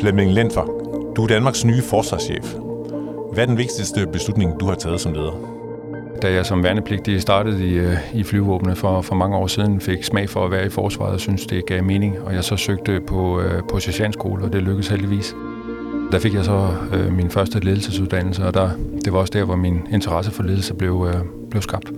Flemming Lentfer, du er Danmarks nye forsvarschef. Hvad er den vigtigste beslutning, du har taget som leder? Da jeg som værnepligtig startede i, øh, i flyvåbnet for, for mange år siden, fik smag for at være i forsvaret og synes det gav mening. Og jeg så søgte på, øh, på sergeantskole, og det lykkedes heldigvis. Der fik jeg så øh, min første ledelsesuddannelse, og der, det var også der, hvor min interesse for ledelse blev, øh, blev skabt.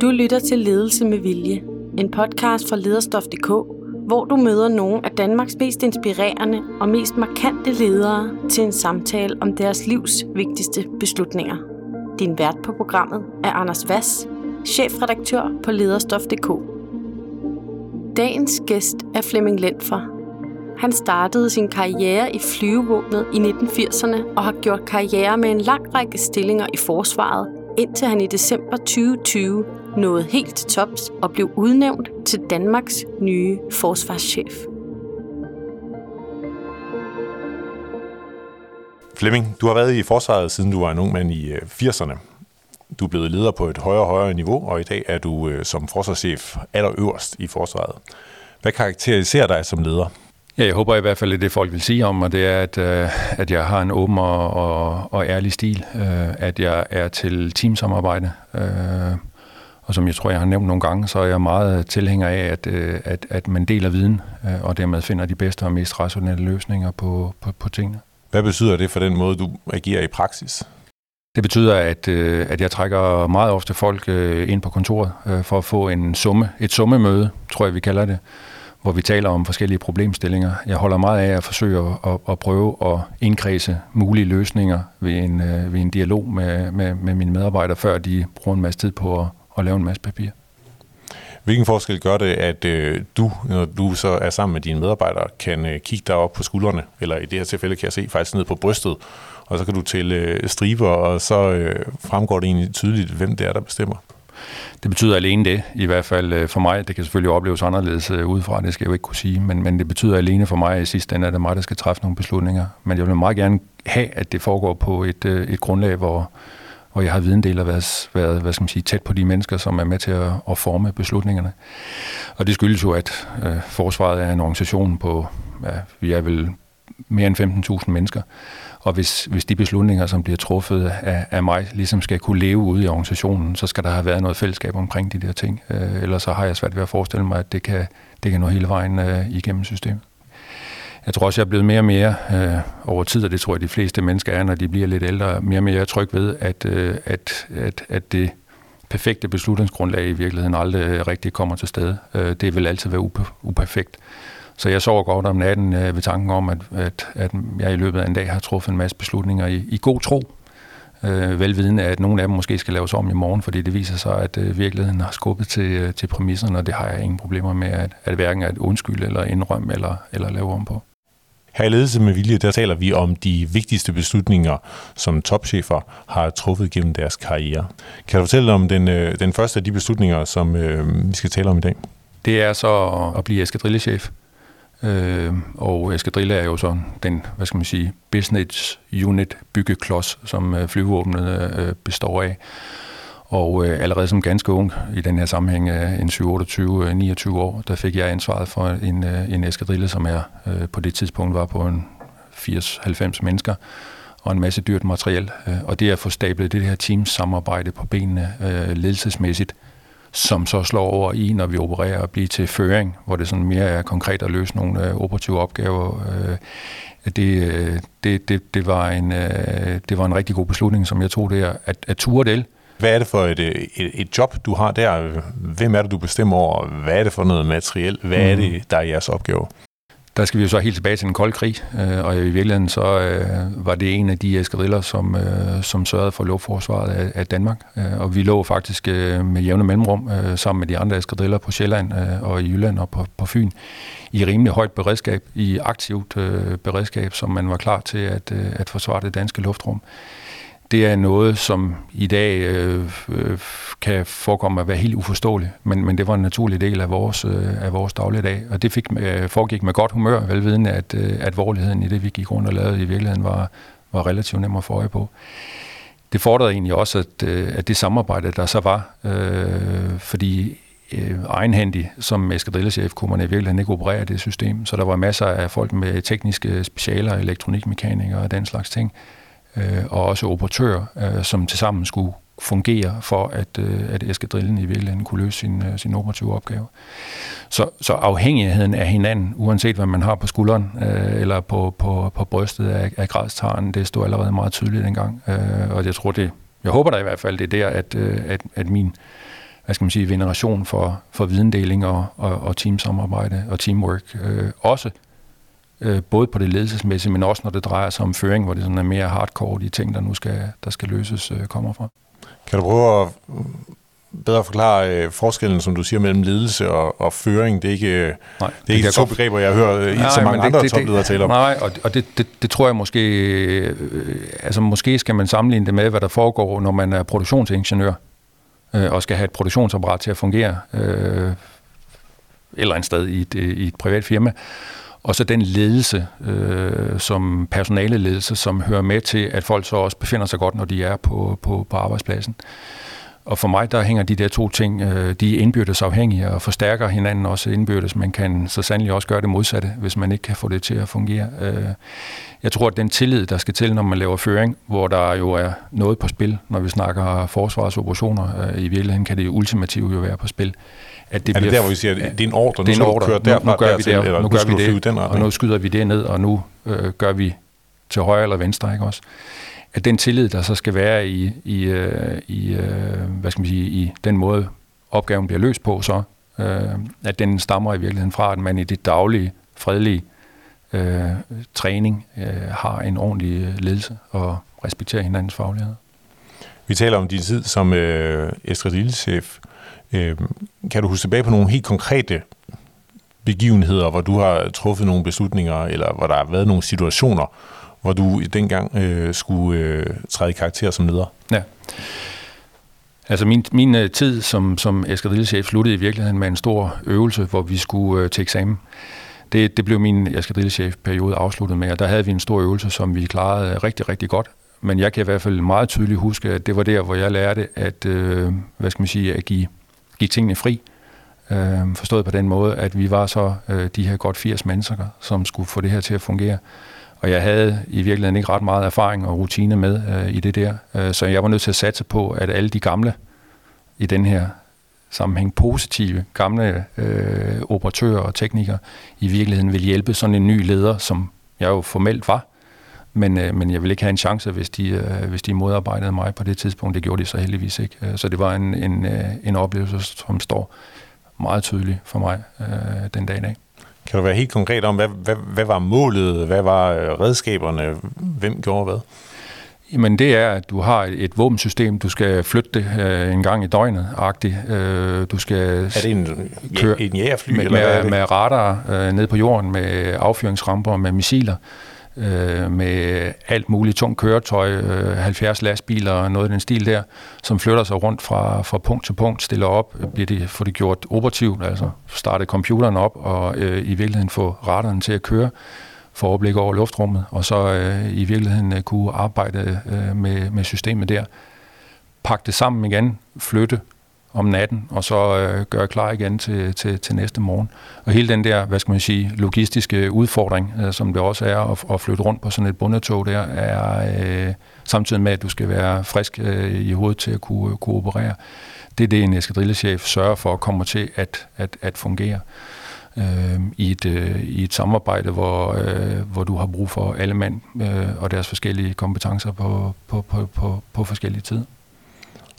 Du lytter til Ledelse med Vilje, en podcast fra lederstof.dk, hvor du møder nogle af Danmarks mest inspirerende og mest markante ledere til en samtale om deres livs vigtigste beslutninger. Din vært på programmet er Anders Vass, chefredaktør på lederstof.dk. Dagens gæst er Flemming Lentfer. Han startede sin karriere i flyvevåbnet i 1980'erne og har gjort karriere med en lang række stillinger i forsvaret, indtil han i december 2020 nåede helt til tops og blev udnævnt til Danmarks nye forsvarschef. Flemming, du har været i forsvaret siden du var en ung mand i 80'erne. Øh, du er blevet leder på et højere og højere niveau, og i dag er du øh, som forsvarschef allerøverst i forsvaret. Hvad karakteriserer dig som leder? Ja, jeg håber i hvert fald, at det folk vil sige om mig, det er, at, øh, at jeg har en åben og, og, og ærlig stil, at jeg er til teamsamarbejde, og som jeg tror, jeg har nævnt nogle gange, så er jeg meget tilhænger af, at, øh, at, at man deler viden, øh, og dermed finder de bedste og mest rationelle løsninger på, på, på tingene. Hvad betyder det for den måde, du agerer i praksis? Det betyder, at, øh, at jeg trækker meget ofte folk ind på kontoret for at få en summe, et summemøde, tror jeg, vi kalder det, hvor vi taler om forskellige problemstillinger. Jeg holder meget af at forsøge at, at, at prøve at indkredse mulige løsninger ved en, ved en dialog med, med, med mine medarbejdere, før de bruger en masse tid på at, og lave en masse papir. Hvilken forskel gør det, at øh, du, når du så er sammen med dine medarbejdere, kan øh, kigge dig op på skuldrene, eller i det her tilfælde kan jeg se faktisk ned på brystet, og så kan du tælle øh, striber, og så øh, fremgår det egentlig tydeligt, hvem det er, der bestemmer? Det betyder alene det, i hvert fald øh, for mig. Det kan selvfølgelig opleves anderledes øh, udefra, det skal jeg jo ikke kunne sige, men, men det betyder alene for mig, at i sidste ende er det mig, der skal træffe nogle beslutninger. Men jeg vil meget gerne have, at det foregår på et, øh, et grundlag, hvor, og jeg har videndel og været, været hvad skal man sige, tæt på de mennesker, som er med til at, at forme beslutningerne. Og det skyldes jo, at øh, forsvaret er en organisation på, ja, vi er vel mere end 15.000 mennesker, og hvis, hvis de beslutninger, som bliver truffet af, af mig, ligesom skal kunne leve ude i organisationen, så skal der have været noget fællesskab omkring de der ting. Øh, ellers så har jeg svært ved at forestille mig, at det kan, det kan nå hele vejen øh, igennem systemet. Jeg tror også, jeg er blevet mere og mere øh, over tid, og det tror jeg, de fleste mennesker er, når de bliver lidt ældre, mere og mere tryg ved, at, øh, at, at, at det perfekte beslutningsgrundlag i virkeligheden aldrig øh, rigtig kommer til stede. Øh, det vil altid være up- uperfekt. Så jeg sover godt om natten øh, ved tanken om, at, at, at jeg i løbet af en dag har truffet en masse beslutninger i, i god tro. Øh, velvidende, at nogle af dem måske skal laves om i morgen, fordi det viser sig, at øh, virkeligheden har skubbet til, øh, til præmisserne, og det har jeg ingen problemer med, at, at hverken at undskylde eller indrømme eller, eller lave om på. Her i Ledelse med Vilje, der taler vi om de vigtigste beslutninger, som topchefer har truffet gennem deres karriere. Kan du fortælle om den, øh, den første af de beslutninger, som øh, vi skal tale om i dag? Det er så at blive eskadrillechef. Øh, og eskadrille er jo så den, hvad skal man sige, business unit byggeklods, som øh, flyvåbnet øh, består af. Og øh, allerede som ganske ung i den her sammenhæng, af en 27-29 øh, år, der fik jeg ansvaret for en, øh, en eskadrille, som jeg øh, på det tidspunkt var på en 80-90 mennesker og en masse dyrt materiel. Øh, og det at få stablet det her teams samarbejde på benene øh, ledelsesmæssigt, som så slår over i, når vi opererer og bliver til føring, hvor det sådan mere er konkret at løse nogle øh, operative opgaver. Øh, det, øh, det, det, det, var en, øh, det var en rigtig god beslutning, som jeg tog der, at, at ture det hvad er det for et, et, et job, du har der? Hvem er det, du bestemmer over? Hvad er det for noget materiel? Hvad mm. er det, der er jeres opgave? Der skal vi jo så helt tilbage til den kolde krig, øh, og i virkeligheden så øh, var det en af de eskadriller, som, øh, som sørgede for luftforsvaret af, af Danmark. Og vi lå faktisk med jævne mellemrum sammen med de andre eskadriller på Sjælland og i Jylland og på, på Fyn i rimelig højt beredskab, i aktivt beredskab, som man var klar til at, at forsvare det danske luftrum det er noget, som i dag øh, øh, kan forekomme at være helt uforståeligt, men, men det var en naturlig del af vores, øh, af vores dagligdag, og det fik, øh, foregik med godt humør, velvidende, at, øh, alvorligheden i det, vi gik rundt og lavede i virkeligheden, var, var relativt nem at få øje på. Det fordrede egentlig også, at, øh, at det samarbejde, der så var, øh, fordi øh, egenhændig som eskadrillechef kunne man i virkeligheden ikke operere det system. Så der var masser af folk med tekniske specialer, elektronikmekanikere og den slags ting, øh, og også operatører, øh, som tilsammen skulle fungere for, at, øh, at eskadrillen i virkeligheden kunne løse sin, øh, sin operative opgave. Så, så afhængigheden af hinanden, uanset hvad man har på skulderen øh, eller på, på, på brystet af, af græstaren, det stod allerede meget tydeligt dengang. Øh, og jeg tror det, jeg håber da i hvert fald, det er der, at, øh, at, at min hvad skal man sige, veneration for, for videndeling og, og, og teamsamarbejde og teamwork øh, også øh, både på det ledelsesmæssige, men også når det drejer sig om føring, hvor det sådan er mere hardcore, de ting, der nu skal, der skal løses, øh, kommer fra. Kan du prøve at bedre forklare øh, forskellen, som du siger, mellem ledelse og, og føring? Det er ikke, øh, nej, det er ikke to begreber, jeg hører øh, nej, så mange det, andre det, topledere tale om. Nej, og, og det, det, det tror jeg måske... Øh, altså måske skal man sammenligne det med, hvad der foregår, når man er produktionsingeniør øh, og skal have et produktionsapparat til at fungere øh, eller en sted i et, i et privat firma. Og så den ledelse, øh, som personaleledelse, som hører med til, at folk så også befinder sig godt, når de er på, på, på arbejdspladsen. Og for mig, der hænger de der to ting, øh, de er indbyrdes afhængige og forstærker hinanden også indbyrdes. Man kan så sandelig også gøre det modsatte, hvis man ikke kan få det til at fungere. Øh, jeg tror, at den tillid, der skal til, når man laver føring, hvor der jo er noget på spil, når vi snakker forsvarsoperationer, øh, i virkeligheden kan det ultimative jo være på spil, at det er det der, hvor vi siger, det er en ordre, det er en ordre. Nu, derfra, nu gør vi det, eller nu gør vi det, den og nu skyder vi det ned, og nu øh, gør vi til højre eller venstre, ikke også? At den tillid, der så skal være i, i, øh, i øh, hvad skal man sige, i den måde, opgaven bliver løst på, så øh, at den stammer i virkeligheden fra, at man i det daglige, fredelige øh, træning øh, har en ordentlig ledelse og respekterer hinandens faglighed. Vi taler om din tid som øh, eskadrillechef. Øh, kan du huske tilbage på nogle helt konkrete begivenheder, hvor du har truffet nogle beslutninger, eller hvor der har været nogle situationer, hvor du dengang øh, skulle øh, træde i karakter som leder? Ja. Altså min, min øh, tid som, som eskadrillechef sluttede i virkeligheden med en stor øvelse, hvor vi skulle øh, til eksamen. Det, det blev min eskadrillechef-periode afsluttet med, og der havde vi en stor øvelse, som vi klarede øh, rigtig, rigtig godt. Men jeg kan i hvert fald meget tydeligt huske, at det var der, hvor jeg lærte at, øh, hvad skal man sige, at give give tingene fri. Øh, forstået på den måde, at vi var så øh, de her godt 80 mennesker, som skulle få det her til at fungere. Og jeg havde i virkeligheden ikke ret meget erfaring og rutine med øh, i det der. Øh, så jeg var nødt til at satse på, at alle de gamle i den her sammenhæng positive gamle øh, operatører og teknikere i virkeligheden vil hjælpe sådan en ny leder, som jeg jo formelt var, men, øh, men jeg ville ikke have en chance, hvis de, øh, hvis de modarbejdede mig på det tidspunkt. Det gjorde de så heldigvis ikke. Øh, så det var en, en, øh, en oplevelse, som står meget tydeligt for mig øh, den dag i dag. Kan du være helt konkret om, hvad, hvad, hvad var målet? Hvad var øh, redskaberne? Hvem gjorde hvad? Jamen det er, at du har et våbensystem, du skal flytte det øh, en gang i døgnet, agtigt. Øh, du skal er det en, køre en jægerfly? Med, eller med, med radar øh, ned på jorden, med affyringsramper, med missiler øh, med alt muligt tungt køretøj, øh, 70 lastbiler og noget af den stil der, som flytter sig rundt fra, fra punkt til punkt, stiller op, bliver det, får det gjort operativt, altså starte computeren op og øh, i virkeligheden få radaren til at køre, få overblik over luftrummet, og så øh, i virkeligheden øh, kunne arbejde øh, med, med systemet der. Pakke det sammen igen, flytte om natten, og så øh, gøre klar igen til, til, til næste morgen. Og hele den der, hvad skal man sige, logistiske udfordring, øh, som det også er at, at flytte rundt på sådan et bundetog der, er øh, samtidig med, at du skal være frisk øh, i hovedet til at kunne, kunne operere. Det er det, en eskadrillechef sørger for at komme til at, at, at fungere øh, i, et, øh, i et samarbejde, hvor, øh, hvor du har brug for alle mand øh, og deres forskellige kompetencer på, på, på, på, på forskellige tider.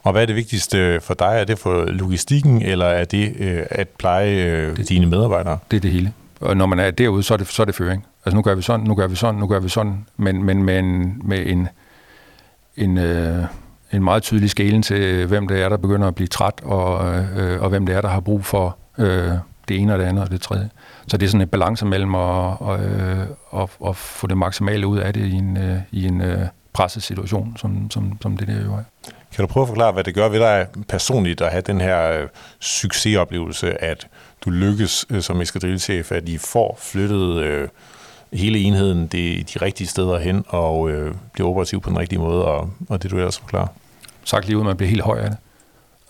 Og hvad er det vigtigste for dig? Er det for logistikken, eller er det øh, at pleje øh, det, dine medarbejdere? Det er det hele. Og når man er derude, så er det, så er det føring. Altså nu gør vi sådan, nu gør vi sådan, nu gør vi sådan, men, men med en, med en, en, øh, en meget tydelig skælen til, hvem det er, der begynder at blive træt, og, øh, og hvem det er, der har brug for øh, det ene og det andet og det tredje. Så det er sådan en balance mellem at, og, øh, at, at få det maksimale ud af det i en, øh, i en øh, presset situation, som, som, som det der jo er. Kan du prøve at forklare, hvad det gør ved dig personligt at have den her øh, succesoplevelse, at du lykkes øh, som eskadrillechef, at I får flyttet øh, hele enheden de, de rigtige steder hen og øh, bliver operativ på den rigtige måde, og, og det du ellers forklarer? Sagt lige ud, man bliver helt høj af det.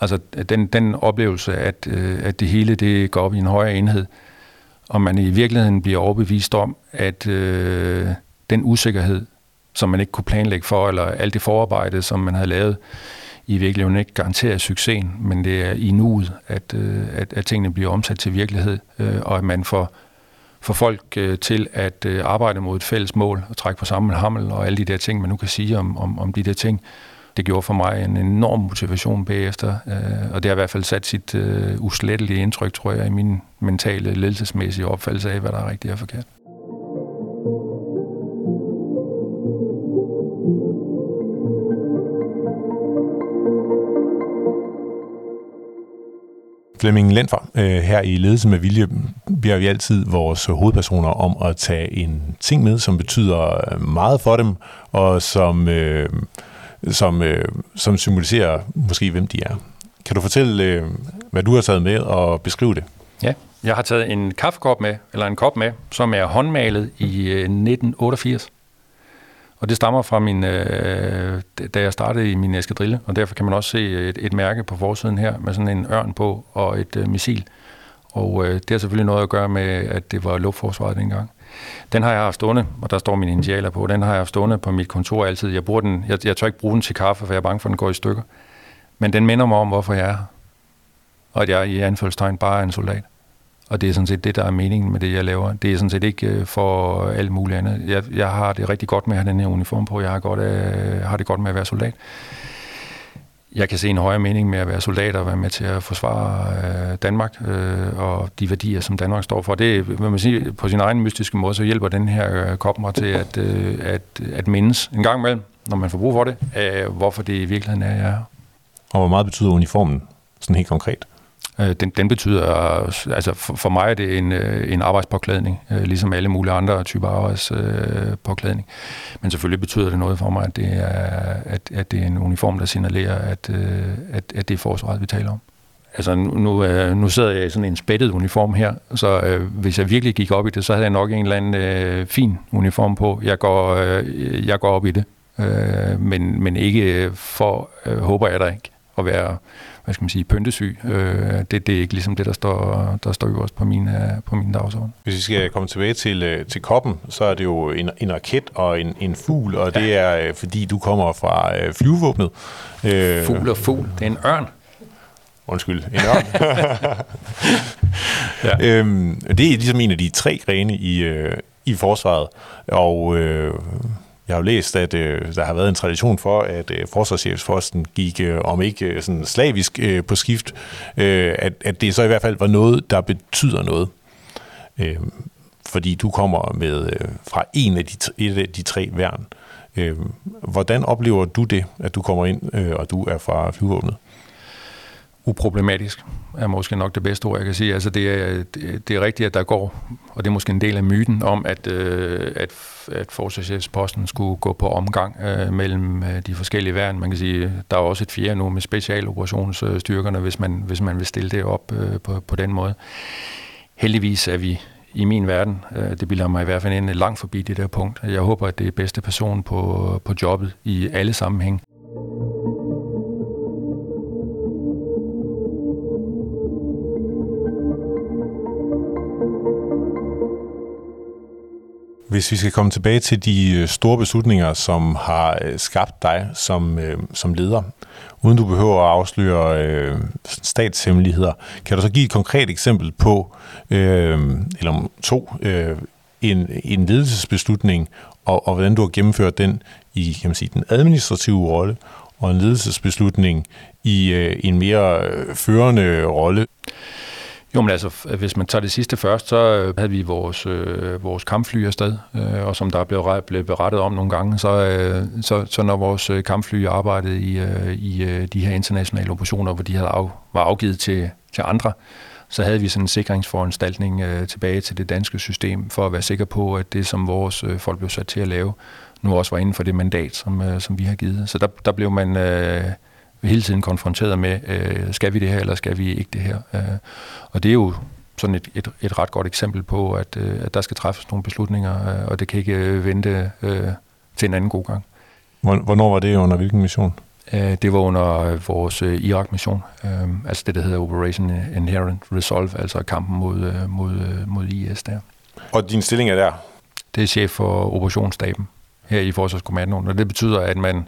Altså den, den oplevelse, at, øh, at det hele det går op i en højere enhed, og man i virkeligheden bliver overbevist om, at øh, den usikkerhed, som man ikke kunne planlægge for, eller alt det forarbejde, som man havde lavet, i virkeligheden ikke garanterer succesen, men det er i nuet, at, øh, at, at tingene bliver omsat til virkelighed, øh, og at man får, får folk øh, til at øh, arbejde mod et fælles mål, og trække på samme hammel, og alle de der ting, man nu kan sige om, om, om de der ting. Det gjorde for mig en enorm motivation bagefter, øh, og det har i hvert fald sat sit øh, uslettelige indtryk, tror jeg, i min mentale, ledelsesmæssige opfattelse af, hvad der er rigtigt og forkert. Flemming Lenfer, øh, her i Ledelse med Vilje, beder vi altid vores hovedpersoner om at tage en ting med, som betyder meget for dem, og som, øh, som, øh, som symboliserer måske, hvem de er. Kan du fortælle, øh, hvad du har taget med, og beskrive det? Ja, jeg har taget en kaffekop med, eller en kop med, som er håndmalet i øh, 1988. Og det stammer fra min, øh, da jeg startede i min eskadrille, og derfor kan man også se et, et mærke på forsiden her med sådan en ørn på og et øh, missil. Og øh, det har selvfølgelig noget at gøre med, at det var luftforsvaret dengang. Den har jeg haft stående, og der står mine initialer på. Den har jeg haft stående på mit kontor altid. Jeg, bruger den, jeg, jeg tør ikke bruge den til kaffe, for jeg er bange for, at den går i stykker. Men den minder mig om, hvorfor jeg er her. Og at jeg i anførselstegn bare er en soldat. Og det er sådan set det, der er meningen med det, jeg laver. Det er sådan set ikke øh, for alt muligt andet. Jeg, jeg har det rigtig godt med at have den her uniform på. Jeg har, godt, øh, har det godt med at være soldat. Jeg kan se en højere mening med at være soldat og være med til at forsvare øh, Danmark øh, og de værdier, som Danmark står for. Det vil man sige, på sin egen mystiske måde, så hjælper den her øh, kop mig til at, øh, at, at mindes en gang imellem, når man får brug for det, øh, hvorfor det i virkeligheden er, jeg er. Og hvor meget betyder uniformen, sådan helt konkret? Øh, den, den betyder, altså for, for mig er det en, øh, en arbejdspåklædning, øh, ligesom alle mulige andre typer arbejdspåklædning. Men selvfølgelig betyder det noget for mig, at det er, at, at det er en uniform, der signalerer, at, øh, at, at det er forsvaret, vi taler om. Altså nu, øh, nu sidder jeg i sådan en spættet uniform her, så øh, hvis jeg virkelig gik op i det, så havde jeg nok en eller anden øh, fin uniform på. Jeg går, øh, jeg går op i det, øh, men, men ikke for, øh, håber jeg da ikke, at være hvad skal man sige, pyntesyg. Øh, det, det er ikke ligesom det, der står, der står øverst på min, øh, på min dagsorden. Hvis vi skal komme tilbage til, øh, til koppen, så er det jo en, en raket og en, en fugl, og ja. det er øh, fordi, du kommer fra flyvevåbnet. Fugl og fugl, det er en ørn. Undskyld, en ørn. ja. øhm, det er ligesom en af de tre grene i, øh, i forsvaret, og øh, jeg har jo læst, at øh, der har været en tradition for, at øh, forsvarschefsposten gik, øh, om ikke øh, sådan slavisk øh, på skift, øh, at, at det så i hvert fald var noget, der betyder noget. Øh, fordi du kommer med øh, fra en af de, et af de tre værn. Øh, hvordan oplever du det, at du kommer ind, øh, og du er fra flyvåbnet? Uproblematisk, er måske nok det bedste ord, jeg kan sige. Altså det er, det, er rigtigt, at der går, og det er måske en del af myten om, at, øh, at, at forsvarschefsposten skulle gå på omgang øh, mellem øh, de forskellige værn. Man kan sige, der er også et fjerde nu med specialoperationsstyrkerne, hvis man, hvis man vil stille det op øh, på, på den måde. Heldigvis er vi i min verden, øh, det bilder mig i hvert fald ind langt forbi det der punkt. Jeg håber, at det er bedste person på, på jobbet i alle sammenhæng. Hvis vi skal komme tilbage til de øh, store beslutninger, som har øh, skabt dig som, øh, som leder, uden du behøver at afsløre øh, statshemmeligheder, kan du så give et konkret eksempel på, øh, eller to, øh, en, en ledelsesbeslutning, og, og hvordan du har gennemført den i kan man sige, den administrative rolle, og en ledelsesbeslutning i øh, en mere øh, førende rolle? Jo, men altså, hvis man tager det sidste først, så øh, havde vi vores, øh, vores kampfly afsted, øh, og som der blev, blevet, berettet om nogle gange, så, øh, så, så når vores øh, kampfly arbejdede i, øh, i øh, de her internationale operationer, hvor de havde af, var afgivet til, til andre, så havde vi sådan en sikringsforanstaltning øh, tilbage til det danske system, for at være sikker på, at det, som vores øh, folk blev sat til at lave, nu også var inden for det mandat, som, øh, som vi har givet. Så der, der blev man... Øh, hele tiden konfronteret med, øh, skal vi det her, eller skal vi ikke det her? Øh, og det er jo sådan et, et, et ret godt eksempel på, at, øh, at der skal træffes nogle beslutninger, øh, og det kan ikke øh, vente øh, til en anden god gang. Hvornår var det under hvilken mission? Øh, det var under vores øh, Irak-mission, øh, altså det, der hedder Operation Inherent Resolve, altså kampen mod, mod, mod IS der. Og din stilling er der? Det er chef for operationsstaben her i Forsvarskommandoen, og det betyder, at man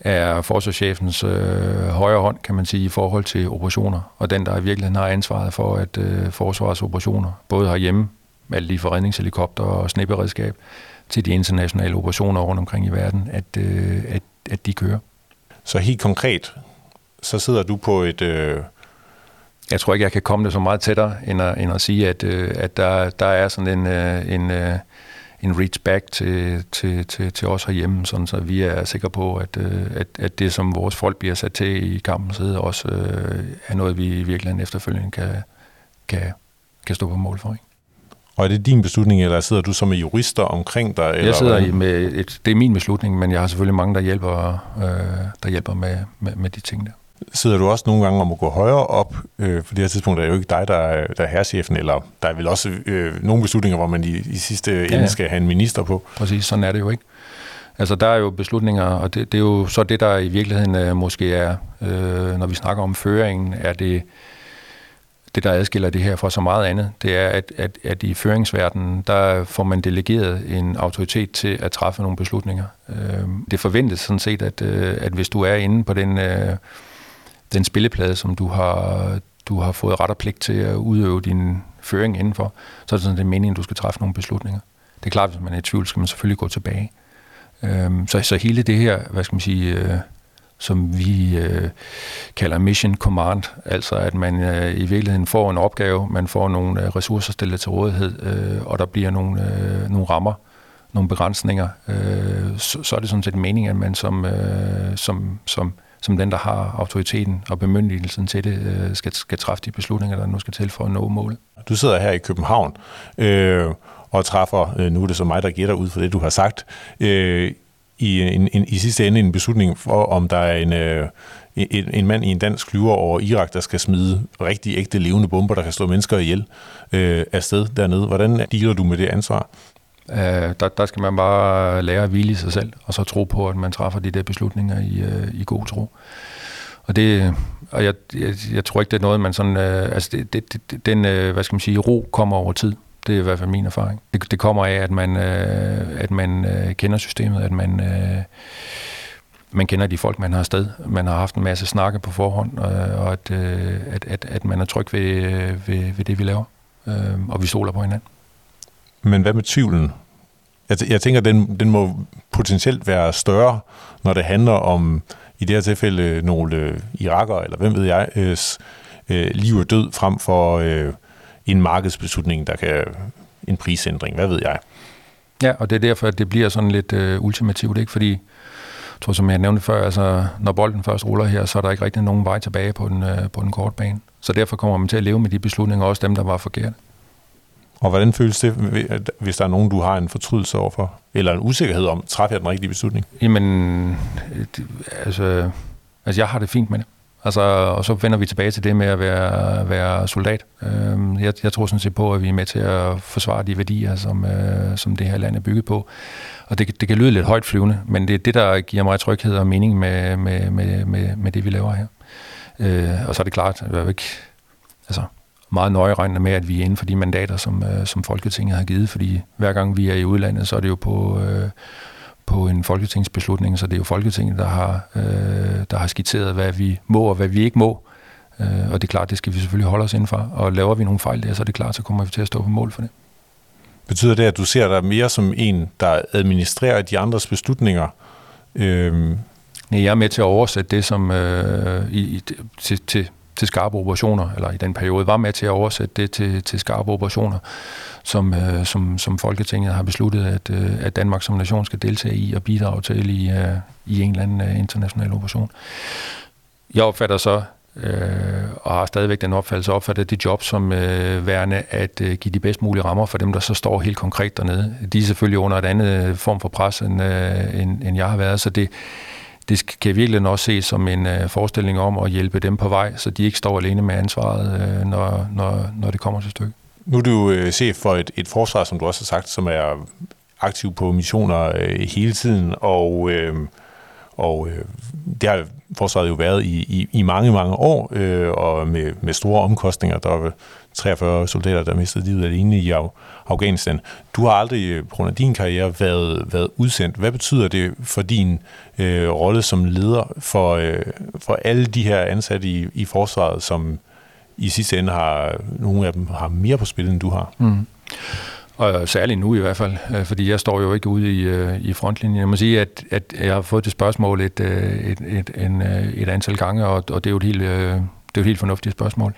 er forsvarschefens øh, højre hånd, kan man sige, i forhold til operationer, og den, der i virkeligheden har ansvaret for, at øh, forsvarsoperationer, både herhjemme, alt lige fra redningshelikopter og sneberedskab, til de internationale operationer rundt omkring i verden, at, øh, at, at de kører. Så helt konkret, så sidder du på et... Øh jeg tror ikke, jeg kan komme det så meget tættere, end at, end at sige, at, øh, at der, der er sådan en, øh, en, øh, en reach back til, til, til, til os herhjemme, sådan så vi er sikre på, at, øh, at, at det, som vores folk bliver sat til i kampen side, også øh, er noget, vi i virkeligheden efterfølgende kan, kan, kan stå på mål for. Ikke? Og er det din beslutning, eller sidder du som med jurister omkring dig? Eller jeg sidder i med et, det er min beslutning, men jeg har selvfølgelig mange, der hjælper, øh, der hjælper med, med, med de ting der. Sidder du også nogle gange om at gå højere op? Øh, for det her tidspunkt er det jo ikke dig, der er, der er herrchefen, eller der er vel også øh, nogle beslutninger, hvor man i, i sidste ende ja, ja. skal have en minister på. Præcis, sådan er det jo ikke. Altså der er jo beslutninger, og det, det er jo så det, der i virkeligheden øh, måske er, øh, når vi snakker om føringen, er det det, der adskiller det her fra så meget andet, det er, at, at, at i føringsverdenen, der får man delegeret en autoritet til at træffe nogle beslutninger. Øh, det forventes sådan set, at, øh, at hvis du er inde på den, øh, den spilleplade, som du har, du har fået ret og pligt til at udøve din føring indenfor, så er det sådan, det er meningen, at du skal træffe nogle beslutninger. Det er klart, hvis man er i tvivl, skal man selvfølgelig gå tilbage. Øhm, så, så hele det her, hvad skal man sige, øh, som vi øh, kalder mission command, altså at man øh, i virkeligheden får en opgave, man får nogle øh, ressourcer stillet til rådighed, øh, og der bliver nogle, øh, nogle rammer, nogle begrænsninger, øh, så, så er det sådan set meningen, at man som, øh, som, som, som den, der har autoriteten og bemyndigelsen til det, øh, skal, skal træffe de beslutninger, der nu skal til for at nå målet. Du sidder her i København øh, og træffer, øh, nu er det så mig, der gætter ud for det, du har sagt, øh, i, en, en, i sidste ende en beslutning for, om der er en, øh, en, en mand i en dansk flyver over Irak, der skal smide rigtig ægte levende bomber, der kan slå mennesker ihjel øh, afsted dernede. Hvordan dealer du med det ansvar? Øh, der, der skal man bare lære at hvile i sig selv, og så tro på, at man træffer de der beslutninger i, øh, i god tro. Og det, og jeg, jeg, jeg tror ikke, det er noget, man sådan, øh, altså det, det, det, den, øh, hvad skal man sige, ro kommer over tid. Det er i hvert fald min erfaring. Det, det kommer af, at man, øh, at man øh, kender systemet, at man, øh, man kender de folk, man har sted. Man har haft en masse snakke på forhånd, øh, og at, øh, at, at, at man er tryg ved, øh, ved, ved det, vi laver. Øh, og vi stoler på hinanden. Men hvad med tvivlen? Jeg, jeg tænker, den, den må potentielt være større, når det handler om, i det her tilfælde, nogle øh, irakere, eller hvem ved jeg, øh, øh, liv og død frem for... Øh, en markedsbeslutning, der kan en prisændring, hvad ved jeg. Ja, og det er derfor, at det bliver sådan lidt øh, ultimativt, ikke? fordi jeg tror, som jeg nævnte før, altså, når bolden først ruller her, så er der ikke rigtig nogen vej tilbage på den, øh, på den korte bane. Så derfor kommer man til at leve med de beslutninger, også dem, der var forkerte. Og hvordan føles det, hvis der er nogen, du har en fortrydelse overfor, eller en usikkerhed om, træffer jeg den rigtige beslutning? Jamen, øh, altså, altså jeg har det fint med det. Altså, og så vender vi tilbage til det med at være, være soldat. Øh, jeg, jeg tror sådan set på, at vi er med til at forsvare de værdier, som, øh, som det her land er bygget på. Og det, det kan lyde lidt højt flyvende, men det er det, der giver mig tryghed og mening med, med, med, med, med det, vi laver her. Øh, og så er det klart, at jeg ikke altså, meget nøje regnet med, at vi er inden for de mandater, som, øh, som Folketinget har givet, fordi hver gang vi er i udlandet, så er det jo på... Øh, på en folketingsbeslutning, så det er jo Folketinget, der har, øh, der har skitseret, hvad vi må og hvad vi ikke må. Øh, og det er klart, det skal vi selvfølgelig holde os indenfor. Og laver vi nogle fejl der, så er det klart, så kommer vi til at stå på mål for det. Betyder det, at du ser dig mere som en, der administrerer de andres beslutninger? Øh... Nej, jeg er med til at oversætte det som øh, i, i, til, til, til skarpe operationer, eller i den periode var med til at oversætte det til, til skarpe operationer, som, øh, som, som Folketinget har besluttet, at, øh, at Danmark som nation skal deltage i og bidrage til i, øh, i en eller anden øh, international operation. Jeg opfatter så, øh, og har stadigvæk den opfattelse, opfatter det job som øh, værende at øh, give de bedst mulige rammer for dem, der så står helt konkret dernede. De er selvfølgelig under et andet øh, form for pres, end, øh, end, end jeg har været, så det, det kan virkelig også ses som en øh, forestilling om at hjælpe dem på vej, så de ikke står alene med ansvaret, øh, når, når, når det kommer til stykket. Nu er du øh, chef for et, et forsvar, som du også har sagt, som er aktiv på missioner øh, hele tiden, og, øh, og øh, det har forsvaret jo været i, i, i mange, mange år, øh, og med, med store omkostninger. Der var 43 soldater, der mistede livet alene i Af- Afghanistan. Du har aldrig øh, på grund af din karriere været, været udsendt. Hvad betyder det for din øh, rolle som leder for, øh, for alle de her ansatte i, i forsvaret, som i sidste ende har nogle af dem har mere på spil, end du har? Mm. Og særligt nu i hvert fald, øh, fordi jeg står jo ikke ude i, øh, i frontlinjen. Jeg må sige, at, at jeg har fået det spørgsmål et, øh, et, et, en, et antal gange, og, og det, er jo et helt, det er jo et helt fornuftigt spørgsmål.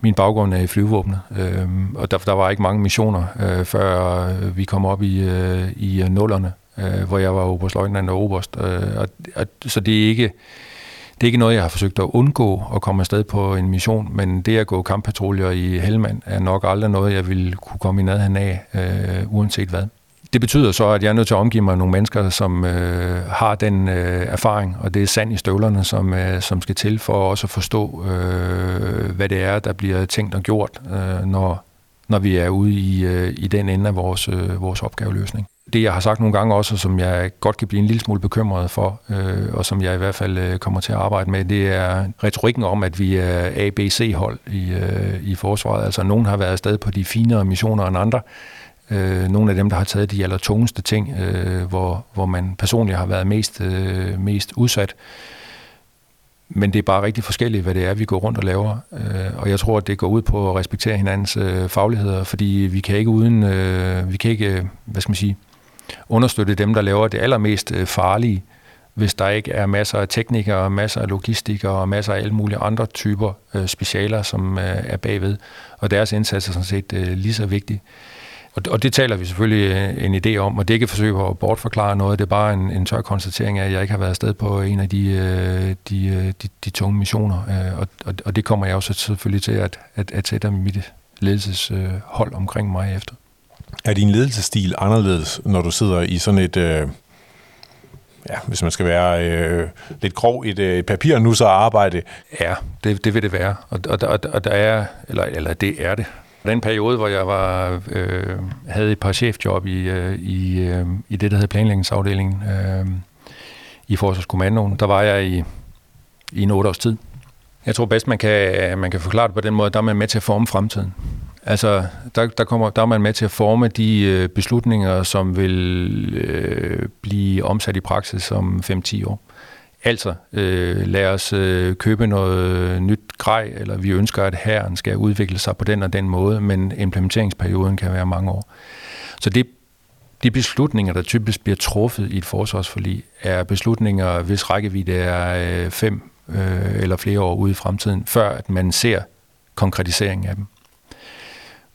Min baggrund er i flyvåbnet, øh, og der, der var ikke mange missioner, øh, før vi kom op i, øh, i nullerne, øh, hvor jeg var oberstløjtnant og oberst. Øh, og, og, så det er ikke det er ikke noget, jeg har forsøgt at undgå at komme afsted på en mission, men det at gå kamppatruljer i Helmand er nok aldrig noget, jeg ville kunne komme i nærheden af, øh, uanset hvad. Det betyder så, at jeg er nødt til at omgive mig nogle mennesker, som øh, har den øh, erfaring, og det er sand i støvlerne, som, øh, som skal til for også at forstå, øh, hvad det er, der bliver tænkt og gjort, øh, når, når vi er ude i, øh, i den ende af vores, øh, vores opgaveløsning det, jeg har sagt nogle gange også, som jeg godt kan blive en lille smule bekymret for, øh, og som jeg i hvert fald øh, kommer til at arbejde med, det er retorikken om, at vi er ABC-hold i, øh, i forsvaret. Altså, nogen har været afsted på de finere missioner end andre. Øh, nogle af dem, der har taget de aller tungeste ting, øh, hvor, hvor man personligt har været mest, øh, mest udsat. Men det er bare rigtig forskelligt, hvad det er, vi går rundt og laver. Øh, og jeg tror, at det går ud på at respektere hinandens øh, fagligheder, fordi vi kan ikke uden, øh, vi kan ikke, øh, hvad skal man sige, understøtte dem, der laver det allermest øh, farlige, hvis der ikke er masser af teknikere, masser af logistikere og masser af alle mulige andre typer øh, specialer, som øh, er bagved. Og deres indsats er sådan set øh, lige så vigtig. Og, og det taler vi selvfølgelig øh, en idé om, og det er ikke et forsøg på at bortforklare noget, det er bare en, en tør konstatering af, at jeg ikke har været afsted på en af de, øh, de, øh, de, de tunge missioner. Og, og, og det kommer jeg også selvfølgelig til at, at, at sætte mit ledelseshold omkring mig efter. Er din ledelsesstil anderledes, når du sidder i sådan et, øh, ja, hvis man skal være øh, lidt grov, et øh, papir nu så arbejde? Ja, det, det vil det være. Og, og, og, og der er, eller, eller det er det. Den periode, hvor jeg var, øh, havde et par chefjob i, øh, i, øh, i det, der hedder planlægningsafdelingen øh, i Forsvarskommandoen, der var jeg i, i en otte års tid. Jeg tror bedst, man kan, man kan forklare det på den måde, der er man med til at forme fremtiden. Altså, der, der, kommer, der er man med til at forme de øh, beslutninger, som vil øh, blive omsat i praksis om 5-10 år. Altså, øh, lad os øh, købe noget nyt grej, eller vi ønsker, at herren skal udvikle sig på den og den måde, men implementeringsperioden kan være mange år. Så det, de beslutninger, der typisk bliver truffet i et forsvarsforlig, er beslutninger, hvis rækkevidde er øh, fem øh, eller flere år ude i fremtiden, før at man ser konkretiseringen af dem.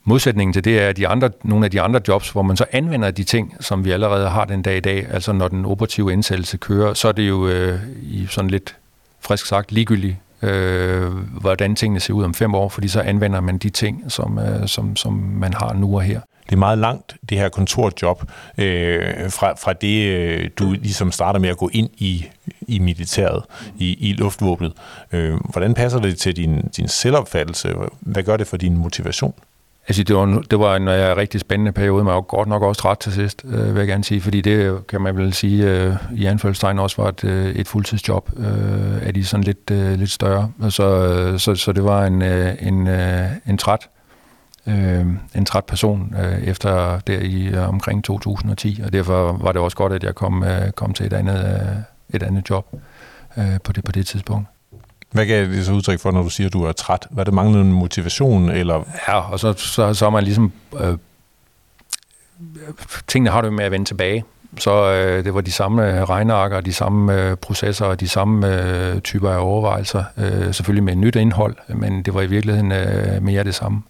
Modsætningen til det er at de andre, nogle af de andre jobs, hvor man så anvender de ting, som vi allerede har den dag i dag. Altså når den operative indsættelse kører, så er det jo øh, i sådan lidt frisk sagt ligegyldigt, øh, hvordan tingene ser ud om fem år, fordi så anvender man de ting, som, øh, som, som man har nu og her. Det er meget langt, det her kontorjob, øh, fra, fra det, øh, du ligesom starter med at gå ind i, i militæret, i, i luftvåbnet. Øh, hvordan passer det til din, din selvopfattelse? Hvad gør det for din motivation? Altså, det var, det var en uh, rigtig spændende periode, men jeg var godt nok også ret til sidst, øh, vil jeg gerne sige, fordi det kan man vel sige øh, i anfølgelsestegn også var et, øh, et fuldtidsjob øh, af de sådan lidt, øh, lidt større. Så, øh, så, så det var en, øh, en, øh, en træt øh, en træt person øh, efter der i øh, omkring 2010, og derfor var det også godt, at jeg kom, øh, kom til et andet, øh, et andet job øh, på, det, på det tidspunkt. Hvad gav det så udtryk for, når du siger, at du er træt? Var det manglende motivation? Eller? Ja, og så, så, så er man ligesom... Øh, tingene har du med at vende tilbage. Så øh, det var de samme øh, regnearker, de samme øh, processer og de samme øh, typer af overvejelser. Øh, selvfølgelig med nyt indhold, men det var i virkeligheden øh, mere det samme.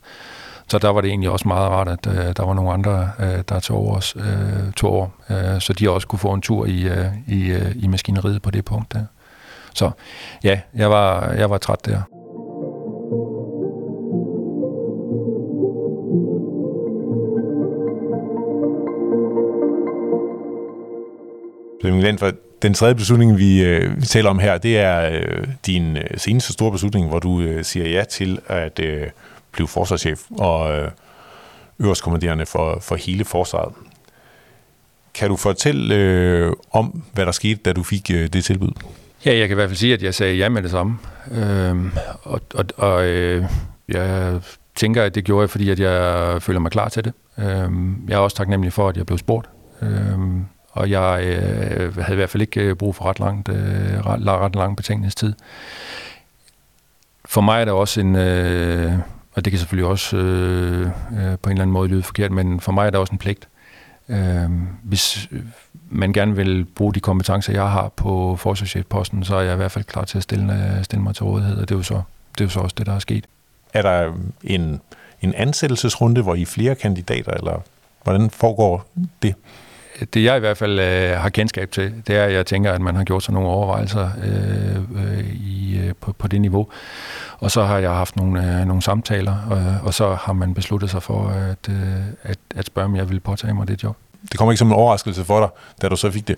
Så der var det egentlig også meget rart, at øh, der var nogle andre, øh, der tog over, øh, tog over øh, så de også kunne få en tur i, øh, i, øh, i maskineriet på det punkt der. Så ja, jeg var, jeg var træt der. for den tredje beslutning, vi, øh, vi taler om her, det er øh, din øh, seneste store beslutning, hvor du øh, siger ja til at øh, blive forsvarschef og øh, øverstkommanderende for, for hele forsvaret. Kan du fortælle øh, om, hvad der skete, da du fik øh, det tilbud? Ja, jeg kan i hvert fald sige, at jeg sagde ja med det samme. Øhm, og og, og øh, jeg tænker, at det gjorde jeg, fordi at jeg føler mig klar til det. Øhm, jeg er også taknemmelig for, at jeg blev spurgt. Øhm, og jeg øh, havde i hvert fald ikke øh, brug for ret, langt, øh, ret, ret lang betænkningstid. For mig er det også en, øh, og det kan selvfølgelig også øh, øh, på en eller anden måde lyde forkert, men for mig er det også en pligt. Øhm, øh, hvis man gerne vil bruge de kompetencer, jeg har på forsvarschefposten, så er jeg i hvert fald klar til at stille, øh, stille mig til rådighed, og det er jo så, det er jo så også det, der er sket. Er der en, en ansættelsesrunde, hvor I er flere kandidater, eller hvordan foregår det? Det jeg i hvert fald øh, har kendskab til, det er, at jeg tænker, at man har gjort sig nogle overvejelser øh, øh, i, øh, på, på det niveau. Og så har jeg haft nogle, øh, nogle samtaler, og, og så har man besluttet sig for at, øh, at, at spørge, om jeg vil påtage mig det job. Det kommer ikke som en overraskelse for dig, da du så fik det?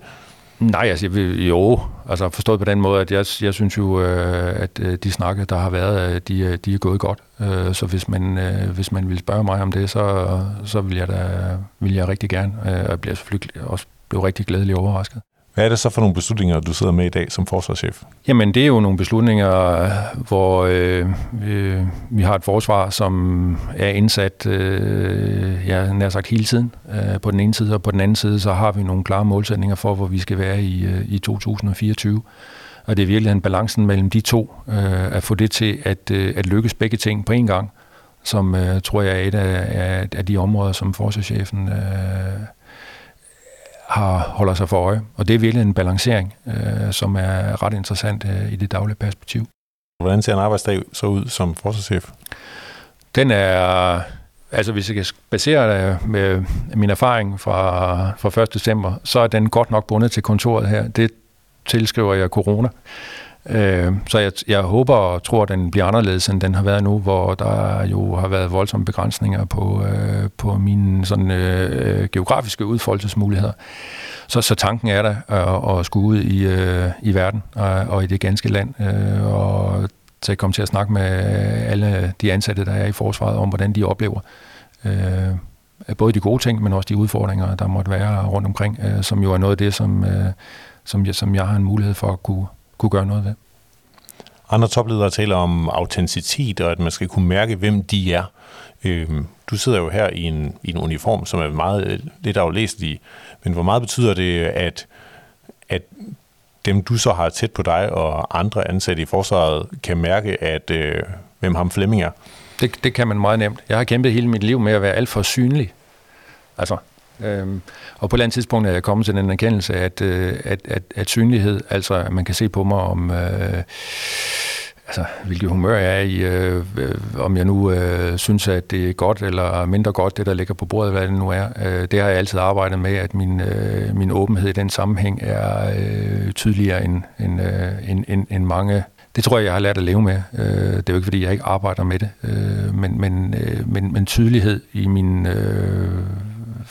Nej, altså jo, altså forstået på den måde, at jeg, jeg synes jo, øh, at øh, de snakke, der har været, øh, de, øh, de er gået godt. Øh, så hvis man, øh, hvis man vil spørge mig om det, så, så vil, jeg da, vil jeg rigtig gerne, og jeg bliver selvfølgelig også blevet rigtig glædelig overrasket. Hvad er det så for nogle beslutninger, du sidder med i dag som forsvarschef? Jamen, det er jo nogle beslutninger, hvor øh, øh, vi har et forsvar, som er indsat, øh, ja, nær sagt hele tiden øh, på den ene side, og på den anden side, så har vi nogle klare målsætninger for, hvor vi skal være i, øh, i 2024. Og det er virkelig en balancen mellem de to, øh, at få det til at, øh, at lykkes begge ting på én gang, som øh, tror jeg er et af, af de områder, som forsvarschefen øh, har, holder sig for øje. Og det er virkelig en balancering, øh, som er ret interessant øh, i det daglige perspektiv. Hvordan ser en arbejdsdag så ud som forsvarschef? Den er, altså hvis jeg kan basere det med min erfaring fra, fra 1. december, så er den godt nok bundet til kontoret her. Det tilskriver jeg corona. Øh, så jeg, jeg håber og tror, at den bliver anderledes, end den har været nu, hvor der jo har været voldsomme begrænsninger på, øh, på mine sådan, øh, geografiske udfoldelsesmuligheder. Så, så tanken er der at, at skulle ud i, øh, i verden og, og i det ganske land, øh, og til at komme til at snakke med alle de ansatte, der er i forsvaret, om hvordan de oplever øh, både de gode ting, men også de udfordringer, der måtte være rundt omkring, øh, som jo er noget af det, som, øh, som, jeg, som jeg har en mulighed for at kunne, kunne gøre noget ved. Andre topledere taler om autenticitet, og at man skal kunne mærke, hvem de er. Øhm, du sidder jo her i en, i en uniform, som er meget øh, lidt aflæselig, men hvor meget betyder det, at, at dem, du så har tæt på dig og andre ansatte i forsvaret, kan mærke, at øh, hvem ham Flemming er? Det, det kan man meget nemt. Jeg har kæmpet hele mit liv med at være alt for synlig. Altså, Øhm, og på et eller andet tidspunkt er jeg kommet til den erkendelse, at, øh, at, at, at synlighed, altså at man kan se på mig om... Øh, altså, hvilket humør jeg er i, øh, øh, om jeg nu øh, synes, at det er godt eller mindre godt, det der ligger på bordet, hvad det nu er. Øh, det har jeg altid arbejdet med, at min, øh, min åbenhed i den sammenhæng er øh, tydeligere end, end, øh, end, end, end mange det tror jeg, jeg har lært at leve med. Øh, det er jo ikke, fordi jeg ikke arbejder med det, øh, men, men, øh, men, men tydelighed i min øh,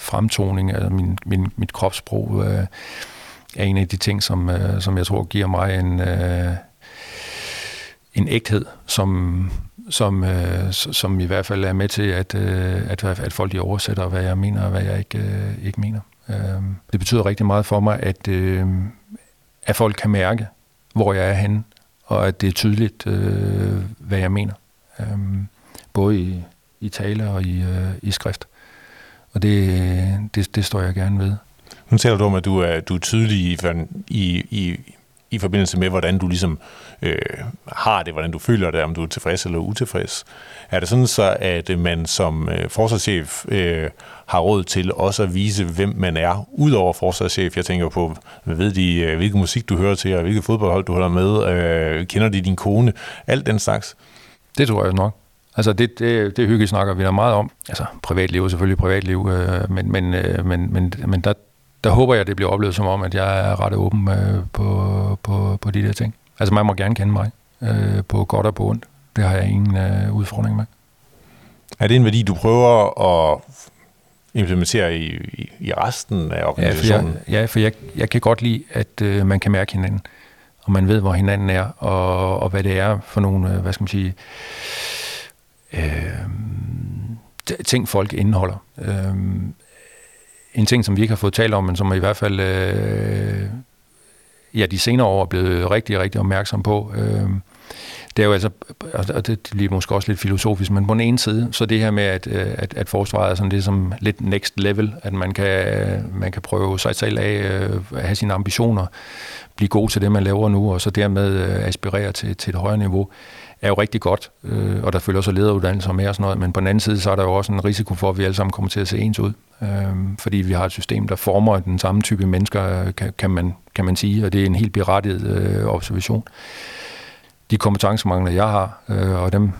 fremtoning, altså min, min, mit kropssprog, øh, er en af de ting, som, øh, som jeg tror giver mig en, øh, en ægthed, som, som, øh, som i hvert fald er med til, at, øh, at, at folk de oversætter, hvad jeg mener og hvad jeg ikke, øh, ikke mener. Øh, det betyder rigtig meget for mig, at, øh, at folk kan mærke, hvor jeg er henne, og at det er tydeligt, øh, hvad jeg mener. Øh, både i, i tale og i, øh, i skrift. Og det, det, det står jeg gerne ved. Nu taler du om, at du er, du er tydelig i, i, i, i forbindelse med, hvordan du ligesom øh, har det, hvordan du føler det, om du er tilfreds eller utilfreds. Er det sådan så, at man som øh, forsvarschef øh, har råd til også at vise, hvem man er, udover forsvarschef? Jeg tænker på, ved de, øh, hvilken musik du hører til, og hvilket fodboldhold du holder med, øh, kender de din kone, alt den slags? Det tror jeg nok. Altså det, det, det hygge snakker vi da meget om. Altså privatliv er selvfølgelig privatliv, øh, men, men, øh, men, men, men der, der håber jeg, det bliver oplevet som om, at jeg er ret åben øh, på, på, på de der ting. Altså man må gerne kende mig øh, på godt og på ondt. Det har jeg ingen øh, udfordring med. Er det en værdi, du prøver at implementere i, i, i resten af organisationen? Ja, for jeg, ja, for jeg, jeg kan godt lide, at øh, man kan mærke hinanden, og man ved, hvor hinanden er, og, og hvad det er for nogle, øh, hvad skal man sige, øh, ting folk indeholder. Øh, en ting, som vi ikke har fået talt om, men som i hvert fald øh, ja, de senere år er blevet rigtig, rigtig opmærksom på, øh, det er jo altså, og det bliver måske også lidt filosofisk, men på den ene side, så det her med, at, øh, at, at forsvaret er sådan det som lidt next level, at man kan, man kan prøve sig selv af, øh, have sine ambitioner, blive god til det, man laver nu, og så dermed øh, aspirere til, til et højere niveau, er jo rigtig godt, øh, og der følger så lederuddannelser med og sådan noget, men på den anden side, så er der jo også en risiko for, at vi alle sammen kommer til at se ens ud, øh, fordi vi har et system, der former den samme type mennesker, kan, kan, man, kan man sige, og det er en helt berettiget øh, observation. De kompetencemangler, jeg har, øh, og dem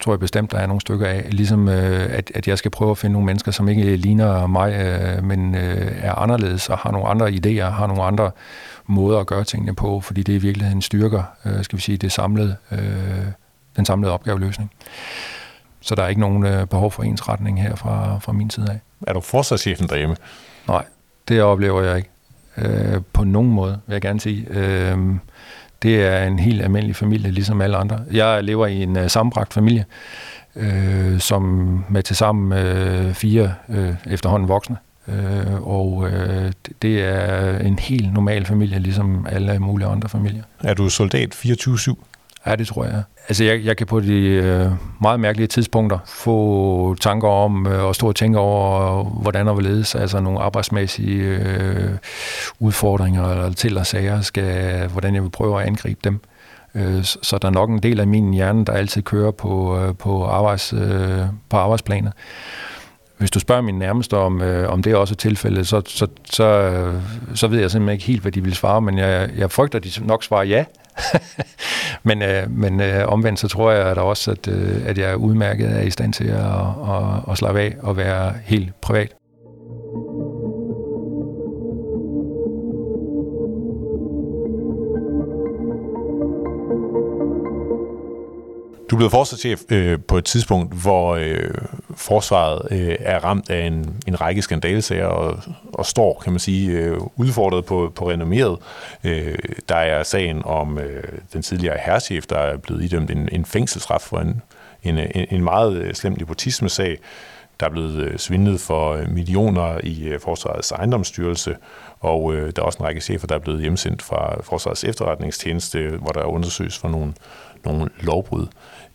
tror jeg bestemt, der er nogle stykker af, ligesom øh, at, at jeg skal prøve at finde nogle mennesker, som ikke ligner mig, øh, men øh, er anderledes og har nogle andre idéer, har nogle andre måder at gøre tingene på, fordi det er i virkeligheden styrker, øh, skal vi sige, det samlede, øh, den samlede opgaveløsning. Så der er ikke nogen øh, behov for ensretning her fra, fra min side af. Er du forsvarschefen derhjemme? Nej, det oplever jeg ikke. Øh, på nogen måde, vil jeg gerne sige. Øh, det er en helt almindelig familie, ligesom alle andre. Jeg lever i en uh, sammenbragt familie, øh, som med til sammen øh, fire øh, efterhånden voksne. Øh, og øh, det er en helt normal familie, ligesom alle mulige andre familier. Er du soldat 24-7? Ja, det tror jeg. Altså, jeg, jeg kan på de øh, meget mærkelige tidspunkter få tanker om øh, og stå og tænke over, hvordan og hvorledes altså nogle arbejdsmæssige øh, udfordringer eller til og sager, skal, hvordan jeg vil prøve at angribe dem. Øh, så, så der er nok en del af min hjerne, der altid kører på, øh, på, arbejds, øh, på arbejdsplanet. Hvis du spørger min nærmeste om, øh, om det er også tilfældet, så, så, så, øh, så ved jeg simpelthen ikke helt, hvad de vil svare, men jeg, jeg frygter, at de nok svarer ja. men øh, men øh, omvendt så tror jeg at også, at, øh, at jeg er udmærket er i stand til at, at, at slappe af og være helt privat. Du blev forsvarschef øh, på et tidspunkt, hvor øh, forsvaret øh, er ramt af en, en række skandalesager og, og står, kan man sige, øh, udfordret på, på renommeret. Øh, der er sagen om øh, den tidligere herrchef, der er blevet idømt en, en fængselsstraf for en, en, en meget øh, slem nepotisme-sag. Der er blevet øh, svindlet for øh, millioner i Forsvarets ejendomsstyrelse, og øh, der er også en række chefer, der er blevet hjemsendt fra Forsvarets efterretningstjeneste, hvor der undersøges for nogle, nogle lovbrud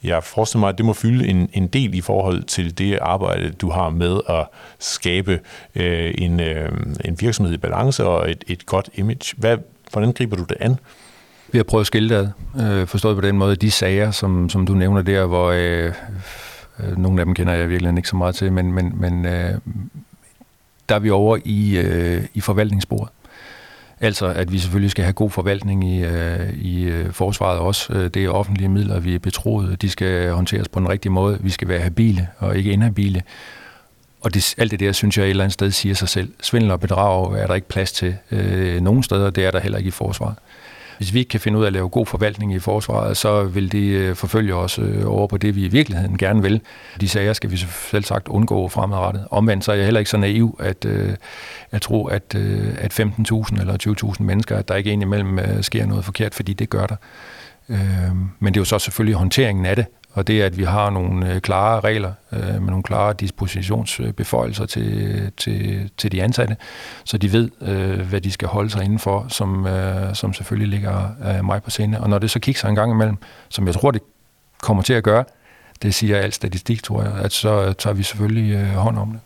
jeg forestiller mig, at det må fylde en, en del i forhold til det arbejde, du har med at skabe øh, en, øh, en virksomhed i balance og et, et godt image. Hvad, hvordan griber du det an? Vi har prøvet at skille det øh, forstået på den måde, de sager, som, som du nævner der, hvor øh, øh, nogle af dem kender jeg virkelig ikke så meget til, men, men, men øh, der er vi over i, øh, i forvaltningsbordet. Altså, at vi selvfølgelig skal have god forvaltning i, øh, i øh, forsvaret også. Øh, det er offentlige midler, vi er betroet. De skal håndteres på den rigtige måde. Vi skal være habile og ikke inhabile. Og det, alt det der, synes jeg et eller andet sted siger sig selv. Svindel og bedrag er der ikke plads til øh, nogen steder. Det er der heller ikke i forsvaret. Hvis vi ikke kan finde ud af at lave god forvaltning i forsvaret, så vil det øh, forfølge os øh, over på det, vi i virkeligheden gerne vil. De sager skal vi selv sagt undgå fremadrettet. Omvendt så er jeg heller ikke så naiv, at øh, jeg tror, at, at øh, 15.000 eller 20.000 mennesker, at der ikke indimellem sker noget forkert, fordi det gør der. Men det er jo så selvfølgelig håndteringen af det, og det er, at vi har nogle øh, klare regler øh, med nogle klare dispositionsbeføjelser til, til, til de ansatte, så de ved, øh, hvad de skal holde sig indenfor, som, øh, som selvfølgelig ligger øh, mig på scene. Og når det så kigger sig en gang imellem, som jeg tror, det kommer til at gøre, det siger al statistik, tror jeg, at så øh, tager vi selvfølgelig øh, hånd om det.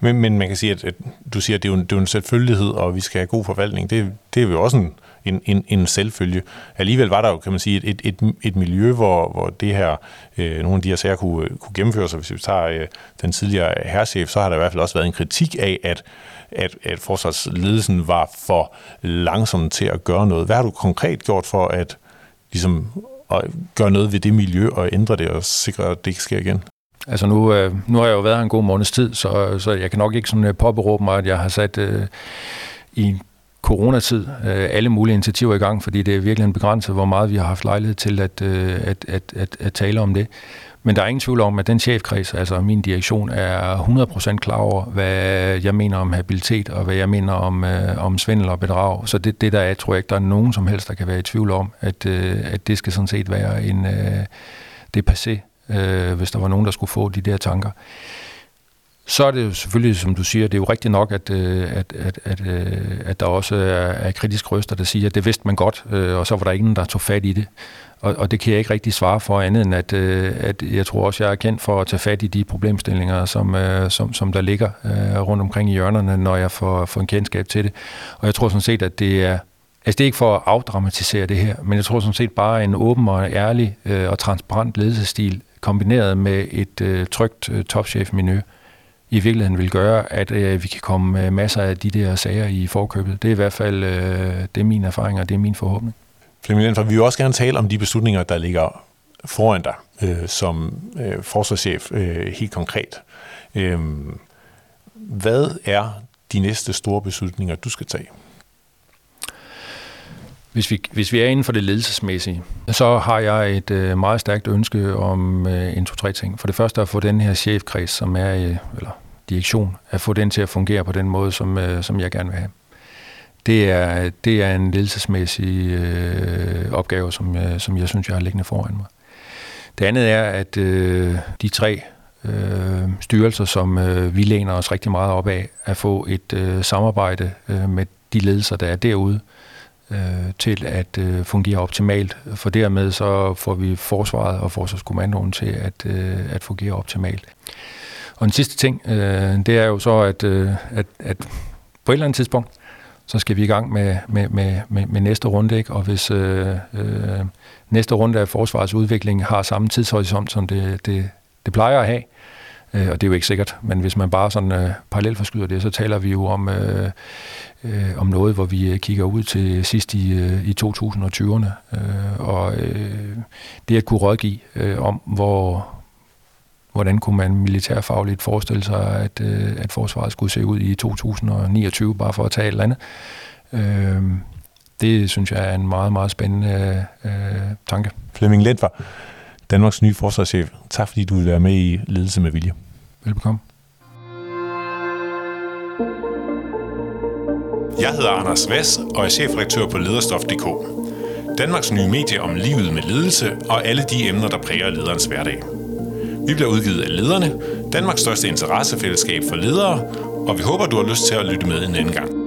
Men, men man kan sige, at, at du siger, at det er, jo en, det er jo en selvfølgelighed, og vi skal have god forvaltning. Det, det er jo også en, en, en, en selvfølge. Alligevel var der jo, kan man sige, et, et, et miljø, hvor, hvor det her, øh, nogle af de her sager kunne, øh, kunne gennemføres, og hvis vi tager øh, den tidligere herrchef, så har der i hvert fald også været en kritik af, at at, at forsvarsledelsen var for langsom til at gøre noget. Hvad har du konkret gjort for at, ligesom, at gøre noget ved det miljø og ændre det og sikre, at det ikke sker igen? Altså nu, øh, nu har jeg jo været her en god måneds tid, så, så jeg kan nok ikke sådan øh, påberåbe mig, at jeg har sat øh, i coronatid øh, alle mulige initiativer i gang, fordi det er virkelig en begrænset, hvor meget vi har haft lejlighed til at, øh, at, at, at, at tale om det. Men der er ingen tvivl om, at den chefkreds, altså min direktion, er 100% klar over, hvad jeg mener om habilitet, og hvad jeg mener om, øh, om svindel og bedrag. Så det, det der er, tror jeg ikke, der er nogen som helst, der kan være i tvivl om, at, øh, at det skal sådan set være en... Øh, det passé, øh, hvis der var nogen, der skulle få de der tanker så er det jo selvfølgelig, som du siger, det er jo rigtigt nok, at, øh, at, at, at, øh, at der også er, er kritisk røster, der siger, at det vidste man godt, øh, og så var der ingen, der tog fat i det. Og, og det kan jeg ikke rigtig svare for andet end, at, at jeg tror også, jeg er kendt for at tage fat i de problemstillinger, som, som, som der ligger rundt omkring i hjørnerne, når jeg får, får en kendskab til det. Og jeg tror sådan set, at det er, Altså det er ikke for at afdramatisere det her, men jeg tror sådan set bare en åben og ærlig øh, og transparent ledelsesstil kombineret med et øh, trygt øh, topchef-miljø, i virkeligheden vil gøre, at øh, vi kan komme med masser af de der sager i forkøbet. Det er i hvert fald øh, det er min erfaring, og det er min forhåbning. Flemming vi vil også gerne tale om de beslutninger, der ligger foran dig øh, som øh, forsvarschef øh, helt konkret. Øh, hvad er de næste store beslutninger, du skal tage? Hvis vi, hvis vi er inden for det ledelsesmæssige, så har jeg et øh, meget stærkt ønske om øh, en, to, tre ting. For det første at få den her chefkreds, som er, øh, eller direktion, at få den til at fungere på den måde, som, øh, som jeg gerne vil have. Det er, det er en ledelsesmæssig øh, opgave, som, øh, som jeg synes, jeg har liggende foran mig. Det andet er, at øh, de tre øh, styrelser, som øh, vi læner os rigtig meget op af, at få et øh, samarbejde øh, med de ledelser, der er derude, øh, til at øh, fungere optimalt. For dermed så får vi forsvaret og forsvarskommandoen til at, øh, at fungere optimalt. Og en sidste ting, øh, det er jo så, at, øh, at, at på et eller andet tidspunkt, så skal vi i gang med, med, med, med, med næste runde, ikke? og hvis øh, øh, næste runde af forsvarets udvikling har samme tidshorisont, som det, det, det plejer at have, øh, og det er jo ikke sikkert, men hvis man bare sådan øh, parallelt forskyder det, så taler vi jo om, øh, øh, om noget, hvor vi øh, kigger ud til sidst i, øh, i 2020'erne, øh, og øh, det at kunne rådgive øh, om, hvor, hvordan kunne man militærfagligt forestille sig, at, øh, at forsvaret skulle se ud i 2029, bare for at tage et eller andet. Øh, det synes jeg er en meget, meget spændende øh, tanke. Flemming Lentvar, Danmarks nye forsvarschef. Tak fordi du vil være med i Ledelse med Vilje. Velbekomme. Jeg hedder Anders Vass og er chefredaktør på lederstof.dk. Danmarks nye medie om livet med ledelse og alle de emner, der præger lederens hverdag. Vi bliver udgivet af Lederne, Danmarks største interessefællesskab for ledere, og vi håber, du har lyst til at lytte med en anden gang.